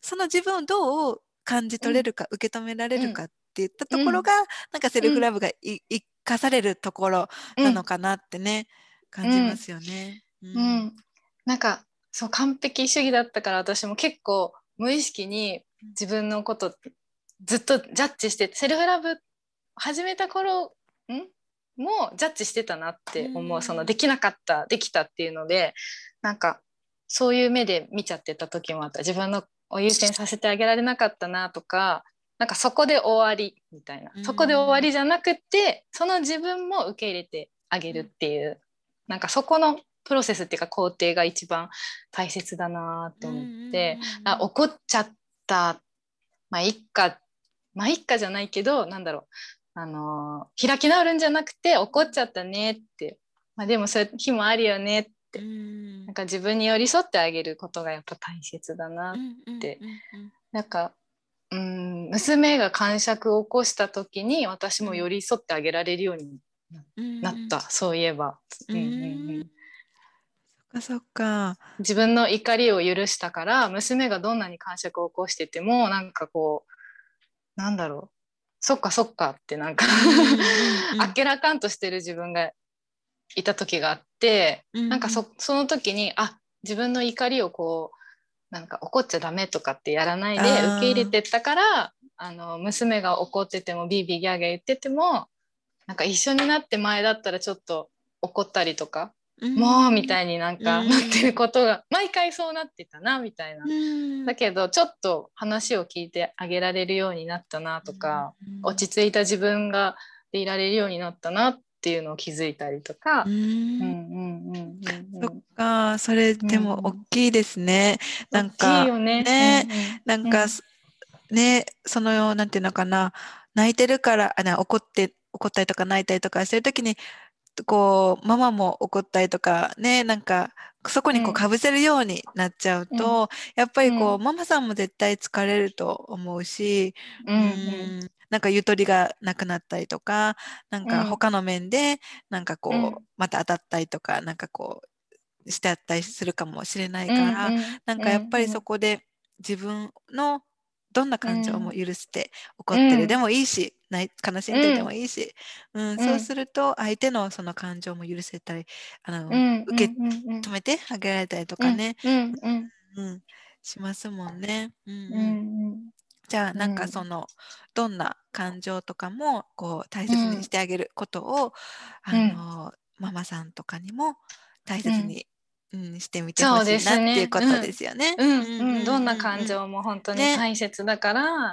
その自分をどう感じ取れるか、受け止められるかっていったところうん。が、なんかセルフラブがい生かされるところなのかなってね、感じますよね。ううん、なんかそう完璧主義だったから私も結構無意識に自分のことずっとジャッジしてセルフラブ始めた頃ん？もジャッジしてたなって思う、うんそのできなかったできたっていうのでなんかそういう目で見ちゃってた時もあった。自分のを優先させてあげられなかったなとかなんかそこで終わりみたいな、うん。そこで終わりじゃなくってその自分も受け入れてあげるっていう、なんかそこのプロセスっていうか工程が一番大切だなって思って、あ怒っちゃった。まあいっか。まあいっかじゃないけどなんだろう。あのー開き直るんじゃなくて怒っちゃったねって、まあ、でもそういう日もあるよねって。うん。なんか自分に寄り添ってあげることがやっぱ大切だな、て。なんかうん娘が感触を起こした時に私も寄り添ってあげられるようになった、そういえば、うんうんうん。うんそっかそっか。自分の怒りを許したから娘がどんなに感触を起こしててもなんかこうなんだろう。そっかそっかってなんかあっけらかんとしてる自分がいた時があって、なんかそその時にあ自分の怒りをこうなんか怒っちゃダメとかってやらないで受け入れてったからあの娘が怒っててもビービーギャーギャー言っててもなんか一緒になって前だったらちょっと怒ったりとかもうみたいになんかうん。なってることが毎回そうなってたなみたいな。うん。だけどちょっと話を聞いてあげられるようになったなとか、落ち着いた自分がでいられるようになったなっていうのを気づいたりとか。う。ん。うんうんうんうんそっかそれでもうん。大きいですね。なん大かきいよね。ねなんか、うん。ねそのなんていうのかな。泣いてるからあな怒って怒ったりとか泣いたりとかしてる時にこうママも怒ったりとかねなんかそこにこううん。かぶせるようになっちゃうと、やっぱりこう、うん。ママさんも絶対疲れると思うし、うんうん。うんなんかゆとりがなくなったりとかなんかうん。他の面でなんかこう、うんまた当たったりとかなんかこうしてあったりするかもしれないうんから、うん。なんかやっぱりそこで自分のどんな感情も許して怒ってるうん。でもいいし、ない悲しんでるでもいいし、うんんそうすると相手のその感情も許せたりあの、うん受けうんうん。止めてあげられたりとかね、うん。うんうん。しますもんね。うんうん。うんうんじゃあなんうん。かその、どんな感情とかもこう大切にしてあげることを、あのママさんとかにも大切に、うん。してみてほしいなっていうことですよね。うんうん。どんな感情も本当にね。大切だから、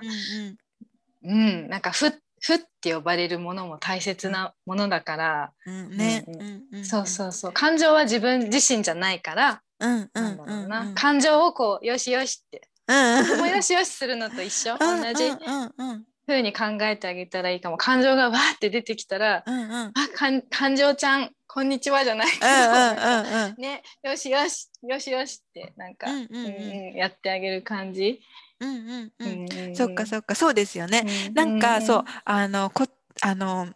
うんうん、なんかふふって呼ばれるものも大切なものだから、うんうんね、うん。うんうんそうそうそう。感情は自分自身じゃないから、うんうんうん感情をこうよしよしってうん。とてもよしよしするのと一緒？うん同じうんうに考えてあげたらいいかも。感情がわーって出てきたら「うんうん。うんあかん感情ちゃんこんにちは」じゃないけど、うんうん ねよしよしよしよしってなんか、うんうんうん。うんやってあげる感じ？うんうんうん。うんそっかそっか。そうですよね。うん。なんかそうあのこあの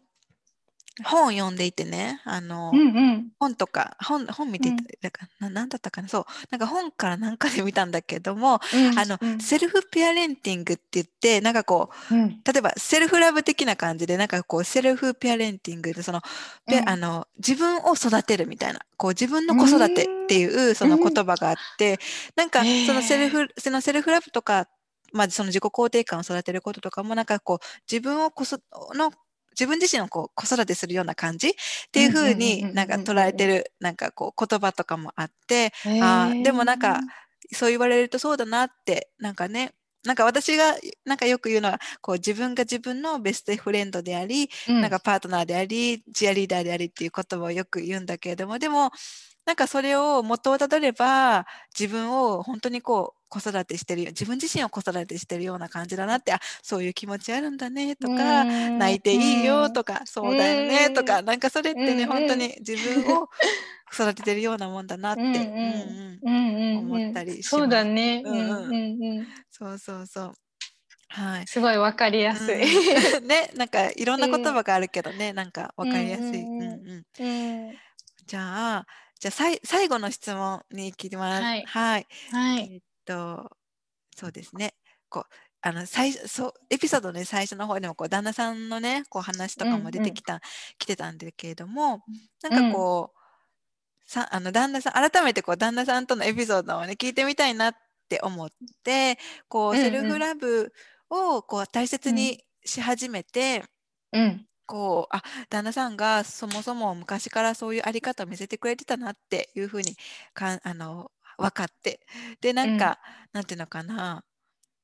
本を読んでいてねあの、うんうん。本とか本本見ていた、だからななんだったかなそうなんか本からなんかで見たんだけども、うんあの、うん。セルフペアレンティングって言ってなんかこううん。例えばセルフラブ的な感じでなんかこうセルフペアレンティングでその、ペうん。あの自分を育てるみたいなこう自分の子育てっていうその言葉があって、なんかそのセルフ、そのセルフラブとか、まあ、その自己肯定感を育てることとかもなんかこう自分をこその自分自身をこう子育てするような感じ？っていう風になんか捉えてるなんかこう言葉とかもあってあーでもなんかそう言われるとそうだなってなんかねなんか私がなんかよく言うのはこう自分が自分のベストフレンドであり、うん。なんかパートナーでありチアリーダーでありっていう言葉をよく言うんだけれどもでもなんかそれを元をたどれば自分を本当にこう子育てしてるよ自分自身を子育てしてるような感じだなってあそういう気持ちあるんだねとか、泣いていいよとか、そうだよねとか、なんかそれってね、うん本当に自分を育ててるようなもんだなって、うんうん。うんうん。うんうんうん。思ったりします。そうだね、うんうん。うんうんうん。そうそうそう。はい。すごいわかりやすい。うん。ね、なんかいろんな言葉があるけどね、なんかわかりやすい。うんうんうんうん。うんうん。じゃあ、じゃあさい最後の質問に行きます。はいはい。はい。えっと、そうですね。こうあの最初そうエピソードの、ね、最初の方でもこう旦那さんのねこう話とかも出てきた、来てたんだけれどもなんかこう、さあの旦那さん改めてこう旦那さんとのエピソードをね聞いてみたいなって思ってこう、うんうんセルフラブをこう大切にし始めて、うん。こうあ旦那さんがそもそも昔からそういうあり方を見せてくれてたなっていうふうにかんあの分かって。でなんか、なんていうのかな。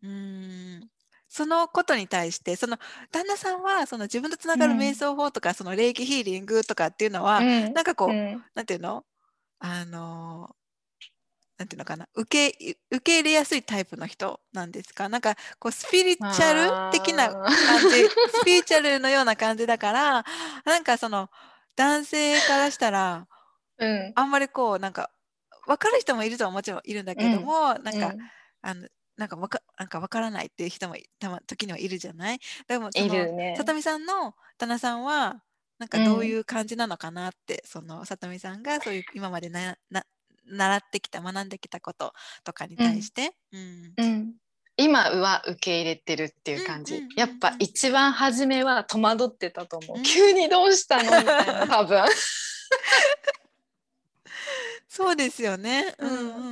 うーん。そのことに対してその旦那さんはその自分とつながるうん。瞑想法とか、その霊気ヒーリングとかっていうのは、うん。なんかこう、うん。なんていうの？あのなんていうのかな受け受け入れやすいタイプの人なんですか？なんかこうスピリチュアル的な感じスピリチュアルのような感じだからなんかその男性からしたらうん。あんまりこうなんか分かる人もいるとはもちろんいるんだけども、なんか、あのなんかわかなんか分からないっていう人もたま時にはいるじゃない？でもそいのるね。さとみさんの旦那さんはなんかどういう感じなのかなって、そのさとみさんがそういう今までなな習ってきた学んできたこととかに対して、うん。うん。今は受け入れてるっていう感じ、やっぱ一番初めは戸惑ってたと思う、うん。急にどうしたのみたいな 多分、そうですよね。う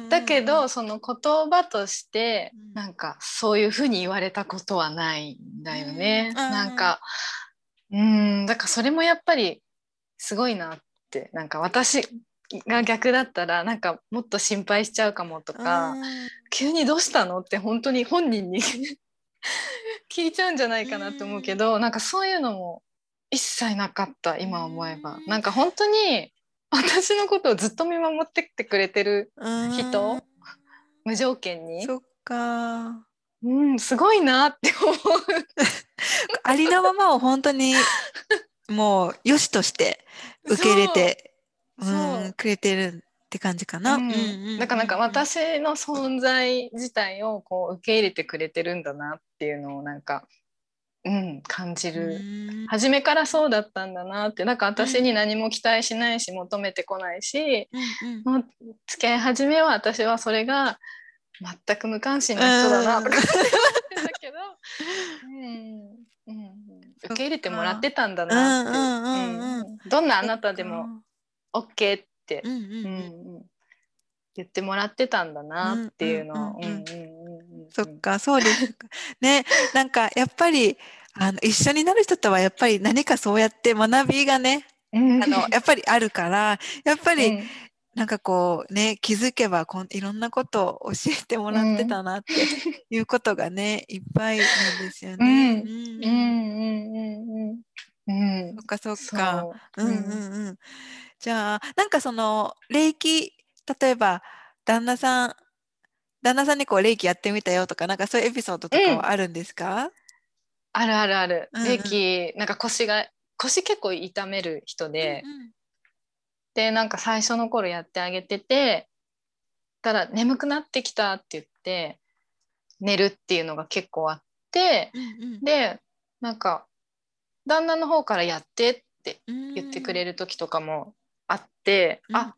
んだけどその言葉としてうん。なんかそういうふうに言われたことはないんだよね、うん。なんかうん。だからそれもやっぱりすごいなって。なんか私が逆だったらなんかもっと心配しちゃうかもとか、急にどうしたのって本当に本人に 聞いちゃうんじゃないかなと思うけど、なんかそういうのも一切なかった今思えば、なんか本当に私のことをずっと見守ってってくれてる人、無条件に。そっか。うんすごいなって思う。ありのままを本当にもうよしとして受け入れてう。んくれてるって感じかな。だからなんか私の存在自体をこう受け入れてくれてるんだなっていうのをなんか、うん、感じる。初めからそうだったんだなって。なんか私に何も期待しないし求めてこないし、もう付き合い始めは私はそれが全く無関心な人だなとか。だけど、うんうん、受け入れてもらってたんだなってどんなあなたでも OK って、うんうん言ってもらってたんだなっていうのを。そっかそうです ねなんかやっぱりあの一緒になる人とはやっぱり何かそうやって学びがね、あのやっぱりあるからやっぱり、なんかこうね気づけばこんいろんなことを教えてもらってたなっていうことがね、いっぱいなんですよね。うん。うんうん。うん。そっかそっか。うんうん。うん。じゃあなんかその霊気例えば旦那さん旦那さんにこう霊気やってみたよとかなんかそういうエピソードとかはあるんですか、うん、あるある。ある。霊気なんか腰が腰結構痛める人で、うんうん、でなんか最初の頃やってあげててただ眠くなってきたって言って寝るっていうのが結構あって、うんうん、でなんか旦那の方からやってって言ってくれる時とかもあって、うんうん、あ、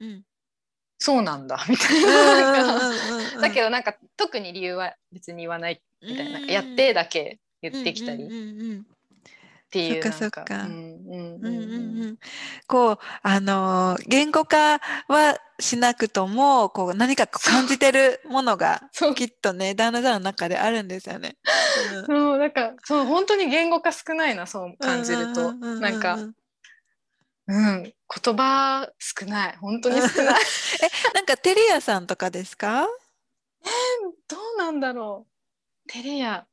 そうなんだみたいな。だけどなんか特に理由は別に言わないみたいな、やってだけ言ってきたり、っていうそっかそっか。こうあの言語化はしなくともこう何か感じてるものが きっとね旦那さんの中であるんですよね。うん、そうなんかそう本当に言語化少ないなそう感じると、なんか。うん、言葉少ない。本当に少ない。えなんかテレ屋さんとかですか？えー、どうなんだろう。テレ屋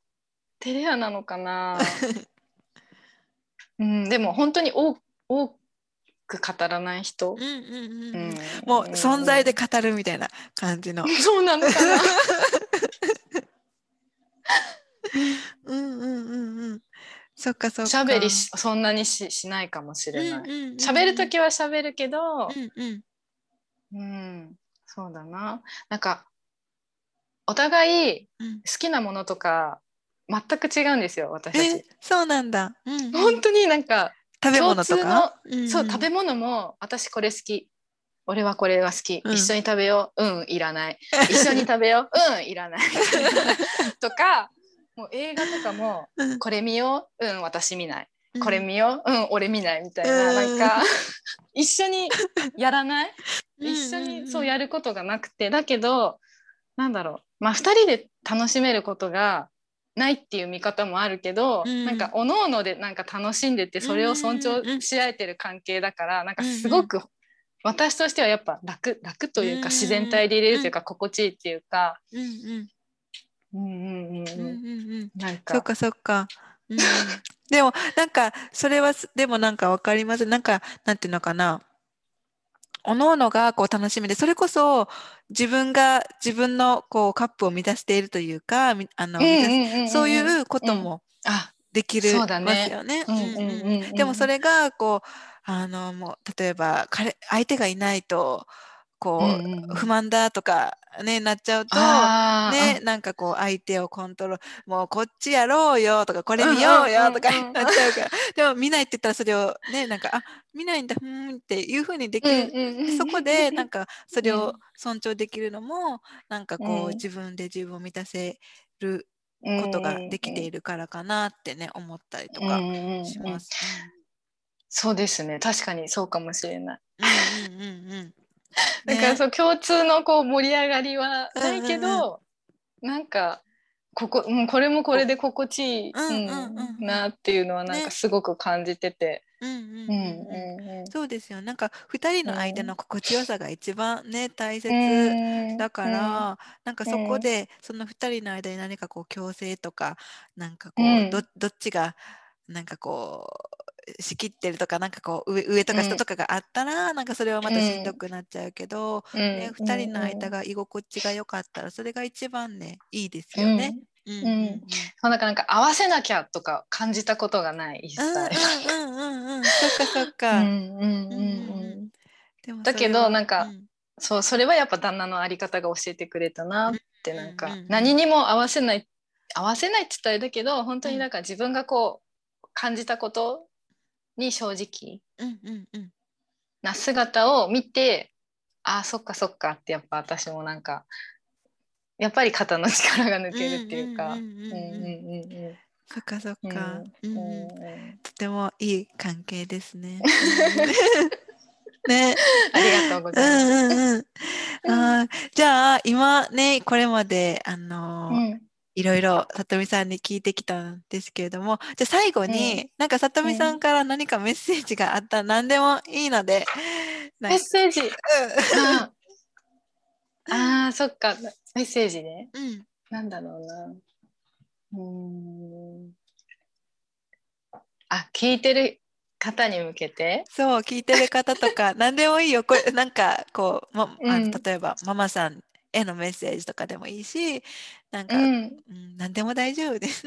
テレ屋なのかな？うん、でも本当に多多く語らない人、うんうんうん、もう存在で語るみたいな感じの。そうなのかな。うんうんうんうん。そっかそっか。喋りそんなにししないかもしれない。喋、る時は喋るけど、うん、うん、そうだな。なんかお互い好きなものとか全く違うんですよ私たち。そうなんだ、うんうん、本当になんか食べ物とか、うんうん、そう食べ物も私これ好き。俺はこれが好き、うん、一緒に食べよう。うんいらない。一緒に食べよう。うんいらない。とかもう映画とかも、これ見よううん私見ない。これ見よううん俺見ないみたいな、うん、なんか一緒にやらない？一緒にそうやることがなくて。だけどなんだろう。まあ2人で楽しめることがないっていう見方もあるけど、うん、なんかおのおのでなんか楽しんでてそれを尊重し合えてる関係だから、うん、なんかすごく私としてはやっぱ楽楽というか自然体でいれるというか心地いいっていうか。なんかそっかそっか。うん、でもなんかそれはでもなんかわかります。なんかなんていうのかな。おのおのがこう楽しみで、それこそ自分が自分のこうカップを満たしているというか、あの、そういうこともできるますよね。でもそれがこう、あのもう例えば彼相手がいないとこう、うんうん、不満だとかねなっちゃうとねなんかこう相手をコントロールもうこっちやろうよとかこれ見ようよとかなっちゃうから。でも見ないって言ったらそれをねなんかあ見ないんだうんっていうふうにできる、うんうん、そこでなんかそれを尊重できるのもなんかこう、自分で自分を満たせることができているからかなってね思ったりとかします。そうですね。確かにそうかもしれない。うんうんうんうん だからそう共通のこう盛り上がりはないけど、うんうん、なんかここ、うん、これもこれで心地いい、うんうんうんうん。なっていうのはなんね。かすごく感じてて、うんうんうんうん。うんうんそうですよなんか2人の間の心地よさが一番ね大切うん。だから、なんかそこでその2人の間に何かこう強制とかなんかこう、うん。どどっちがなんかこう仕切ってるとかなんかこう上上とか下とかがあったら、なんかそれはまたしんどくなっちゃうけど、うん。ね、2人の間が居心地が良かったらそれが一番ねいいですよね。うん。うんうんそうなんかなんか合わせなきゃとか感じたことがない一切。うんうんうんうんうん。そっかそっか。うんうんうんうん。だけどなんかうん。そうそれはやっぱ旦那のあり方が教えてくれたなってなんかうんうんうん。何にも合わせない合わせないって言ったらだけど本当になんか自分がこう感じたことに正直。な姿を見て、あそっかそっかってやっぱ私もなんかやっぱり肩の力が抜けるっていうか。そっかそっか、とてもいい関係ですね。ね、ありがとうございます。あじゃあ今ねこれまであの、いろいろさとみさんに聞いてきたんですけれどもじゃあ最後に、なんかさとみさんから何かメッセージがあったら何でもいいので、メッセージ？ああー、そっか。メッセージね。うんうんなんだろうな。うーん。あ、聞いてる方に向けて？そう聞いてる方とか 何でもいいよこれなんかこう、ま、あ例えばママさんへのメッセージとかでもいいしなんか、ううんん。何でも大丈夫です。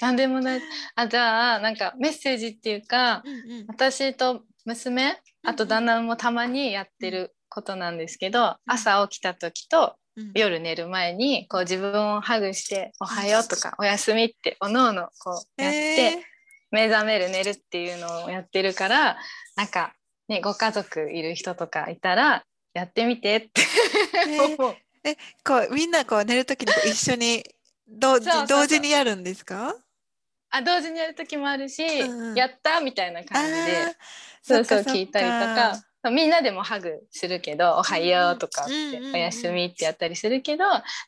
なんでもない。あ、じゃあ、なんかメッセージっていうか、うんうん。私と娘、あと旦那もたまにやってることなんですけど、朝起きた時とうん。夜寝る前にこう自分をハグして「おはよう」とか「おやすみ」っておのおのこうやってえ目覚める寝るっていうのをやってるからなんかねご家族いる人とかいたらやってみてってね 思う。ーこうみんなこう寝るときに 一緒に同時にやるんですか？あ同時にやる時もあるし「うんうんやった!」みたいな感じでそうそう聞いたりとか。みんなでもハグするけど「おはよう」とかってうんうんうん「おやすみ」ってやったりするけど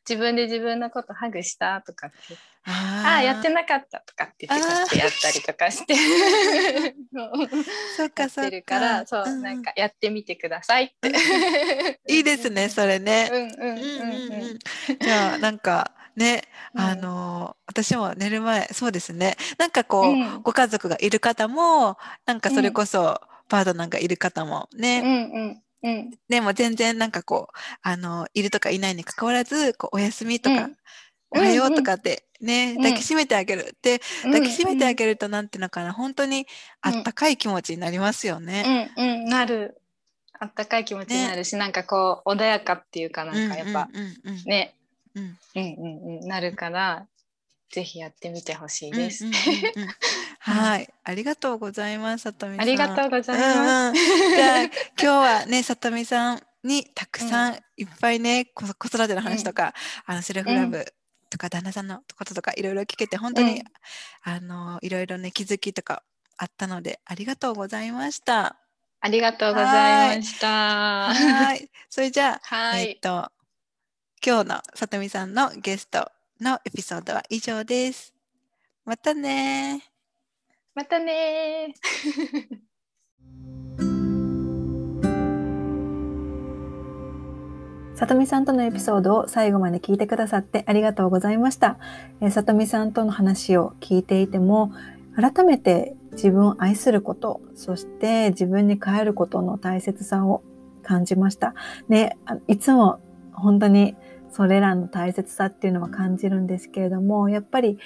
自分で自分のことハグしたとかってあああやってなかったとかって言ってこうやってやったりとかして。そっかそっか。らそう、うん。なんかやってみてくださいって。いいですねそれね。うんうんうんうん。うんうんうん。じゃあなんかねうん。あの私も寝る前そうですね。なんかこう、うん。ご家族がいる方もなんかそれこそパートナーがいる方もね、うんうんうん。でも全然なんかこうあのいるとかいないにかかわらずこうお休みとか、うん。おはようとかってね、ん抱きしめてあげる。でうん抱きしめてあげるとなんていうのかな本当にあったかい気持ちになりますよね。うんうんなる。あったかい気持ちになるし、なんかこう穏やかっていうかなんかやっぱ、うんうん。ね、うん。うんうんうん。なるからぜひやってみてほしいです。うんうんうんうんはい、ありがとうございます、さとみさん。ありがとうございます。じゃあ今日はね、さとみさんにたくさんいっぱいね、こ子育ての話とか、あのセルフラブとか旦那さんのこととかいろいろ聞けて本当に、うんあのいろいろね気づきとかあったのでありがとうございました。ありがとうございました。ははい、それじゃあ、えっい。と今日のさとみさんのゲストのエピソードは以上です。またねまたね さとみさんとのエピソードを最後まで聞いてくださってありがとうございました。えーさとみさんとの話を聞いていても、改めて自分を愛すること、そして自分に変えることの大切さを感じました。ね、いつも本当にそれらの大切さっていうのは感じるんですけれども、やっぱり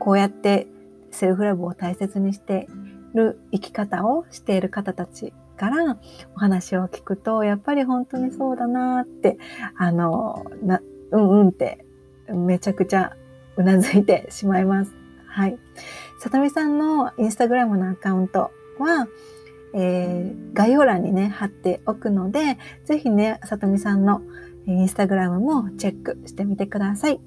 こうやってセルフラブを大切にしている生き方をしている方たちからお話を聞くと、やっぱり本当にそうだなって、あの、な、うんうんって、めちゃくちゃうなずいてしまいます。はい。さとみさんのインスタグラムのアカウントは、えー概要欄にね、貼っておくので、ぜひね、さとみさんのえーインスタグラムもチェックしてみてください。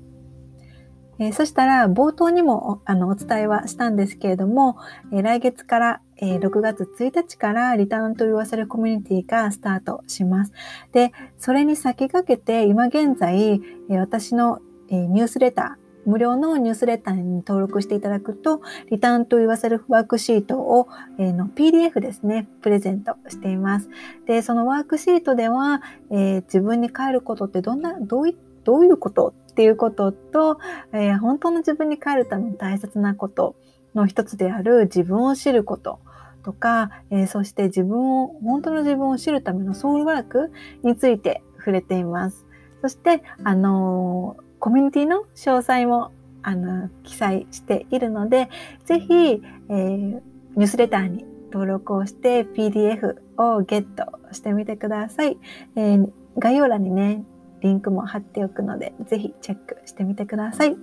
えーそしたら、冒頭にもおあのお伝えはしたんですけれども、えー来月から、えー6月1日からリターンと言わせるコミュニティがスタートします。で、それに先駆けて今現在、えー私の、えーニュースレター無料のニュースレターに登録していただくと、リターンと言わせるワークシートを、えー、の PDF ですね、プレゼントしています。で、そのワークシートでは、えー、自分に帰ることってどんな、どういどういうことっていうことと、えー、本当の自分に帰るために大切なことの一つである自分を知ることとか、えー、そして自分を、本当の自分を知るためのソウルワークについて触れています。そして、あのー、コミュニティの詳細も、あの、記載しているので、ぜひ、えー、ニュースレターに登録をして PDF をゲットしてみてください。えー、概要欄にね、リンクも貼っておくので、ぜひチェックしてみてください。